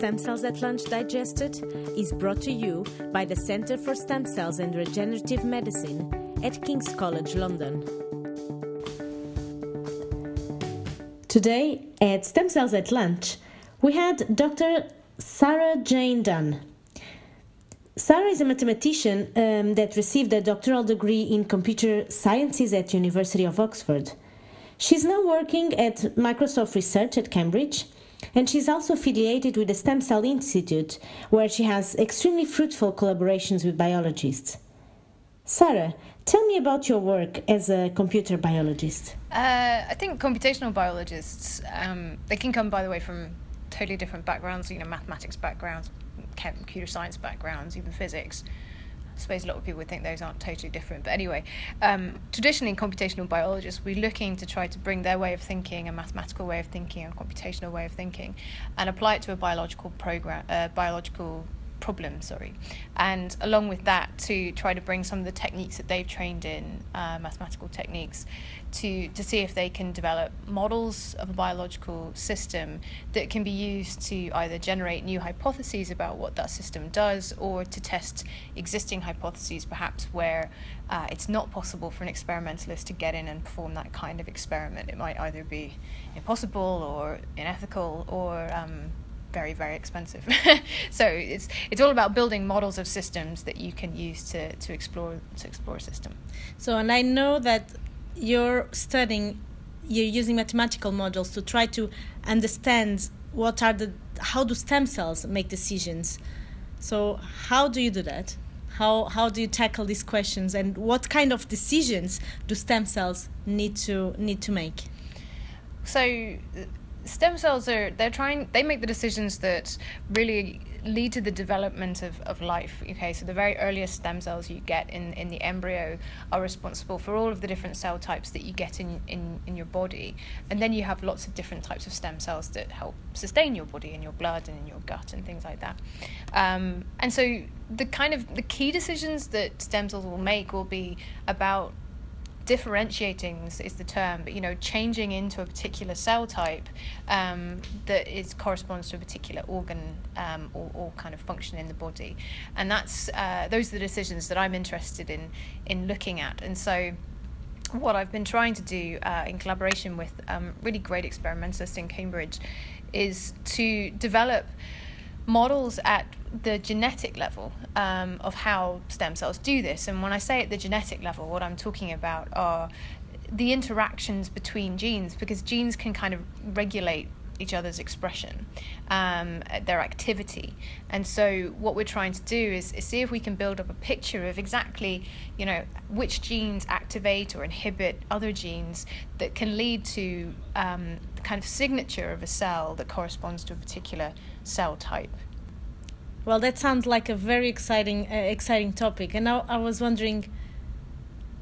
Stem Cells at Lunch Digested is brought to you by the Centre for Stem Cells and Regenerative Medicine at King's College London. Today at Stem Cells at Lunch, we had Dr. Sara Jane Dunn. Sara is a mathematician um, that received a doctoral degree in computer sciences at University of Oxford. She's now working at Microsoft Research at Cambridge, and she's also affiliated with the Stem Cell Institute, where she has extremely fruitful collaborations with biologists. Sara, tell me about your work as a computer biologist. Uh, I think computational biologists, um, they can come, by the way, from totally different backgrounds, you know, mathematics backgrounds, computer science backgrounds, even physics. I suppose a lot of people would think those aren't totally different. But anyway, um, traditionally, computational biologists, we're looking to try to bring their way of thinking, a mathematical way of thinking, a computational way of thinking, and apply it to a biological program, uh, biological problem, sorry. And along with that, to try to bring some of the techniques that they've trained in, uh, mathematical techniques, to, to see if they can develop models of a biological system that can be used to either generate new hypotheses about what that system does or to test existing hypotheses, perhaps where uh, it's not possible for an experimentalist to get in and perform that kind of experiment. It might either be impossible or unethical or um, very very expensive. So it's it's all about building models of systems that you can use to to explore to explore a system. So and i know that you're studying you're using mathematical models to try to understand what are the how do stem cells make decisions. So how do you do that? How how do you tackle these questions? And what kind of decisions do stem cells need to need to make? So stem cells are they're trying they make the decisions that really lead to the development of, of life okay? So the very earliest stem cells you get in, in the embryo are responsible for all of the different cell types that you get in, in, in your body. And then you have lots of different types of stem cells that help sustain your body and your blood and in your gut and things like that. Um, and so the kind of the key decisions that stem cells will make will be about differentiating is the term, but you know, changing into a particular cell type um, that is corresponds to a particular organ um, or, or kind of function in the body, and that's uh, those are the decisions that I'm interested in in looking at, and so. What I've been trying to do uh, in collaboration with um, really great experimentalists in Cambridge is to develop models at the genetic level um, of how stem cells do this. And when I say at the genetic level, what I'm talking about are the interactions between genes, because genes can kind of regulate each other's expression, um, their activity. And so what we're trying to do is, is, see if we can build up a picture of exactly, you know, which genes activate or inhibit other genes that can lead to um, the kind of signature of a cell that corresponds to a particular cell type. Well, that sounds like a very exciting, uh, exciting topic. And now I was wondering,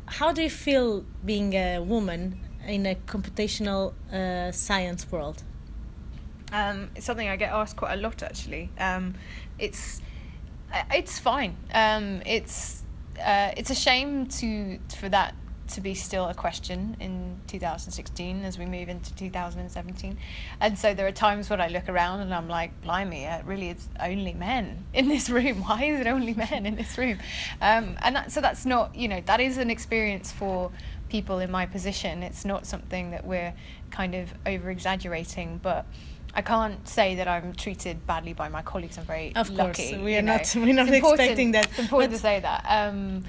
how do you feel being a woman in a computational uh, science world? Um, it's something I get asked quite a lot, actually. Um, it's uh, it's fine. Um, it's uh, it's a shame to for that to be still a question in 2016 as we move into 2017. And so there are times when I look around and I'm like, blimey, it really it's only men in this room. Why is it only men in this room? Um, and that, so that's not, you know, that is an experience for people in my position. It's not something that we're kind of over exaggerating, but. I can't say that I'm treated badly by my colleagues. I'm very of lucky. Course, we are not. We're not expecting that. It's important to say that. Um,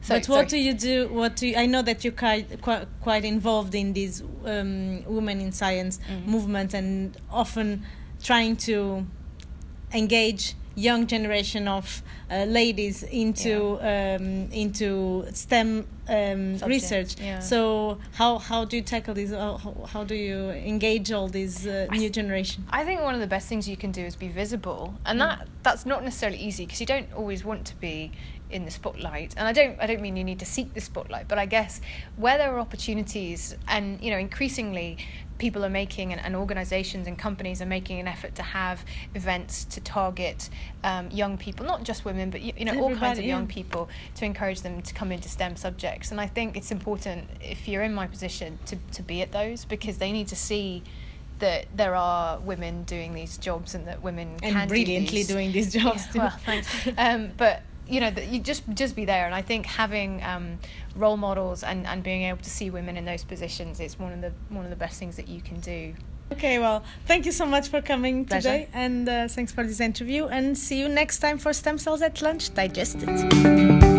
so, but what sorry. do you do? What do you, I know that you're quite quite, quite involved in this um, women in science mm-hmm. movement and often trying to engage young generation of uh, ladies into yeah. um, into STEM um, research. Yeah. So how how do you tackle this? How, how do you engage all these uh, new th- generation? I think one of the best things you can do is be visible, and mm. that that's not necessarily easy because you don't always want to be in the spotlight and i don't i don't mean you need to seek the spotlight but i guess where there are opportunities and you know increasingly people are making and, and organizations and companies are making an effort to have events to target um, young people not just women but you, you know Everybody, all kinds of young people to encourage them to come into stem subjects and i think it's important if you're in my position to, to be at those because they need to see that there are women doing these jobs and that women and can brilliantly do these. doing these jobs Yeah, too. well, thanks. um, but you know, you just just be there, and I think having um, role models and, and being able to see women in those positions is one of the one of the best things that you can do. Okay, well, thank you so much for coming Pleasure. today, and uh, thanks for this interview. And see you next time for Stem Cells at Lunch Digested.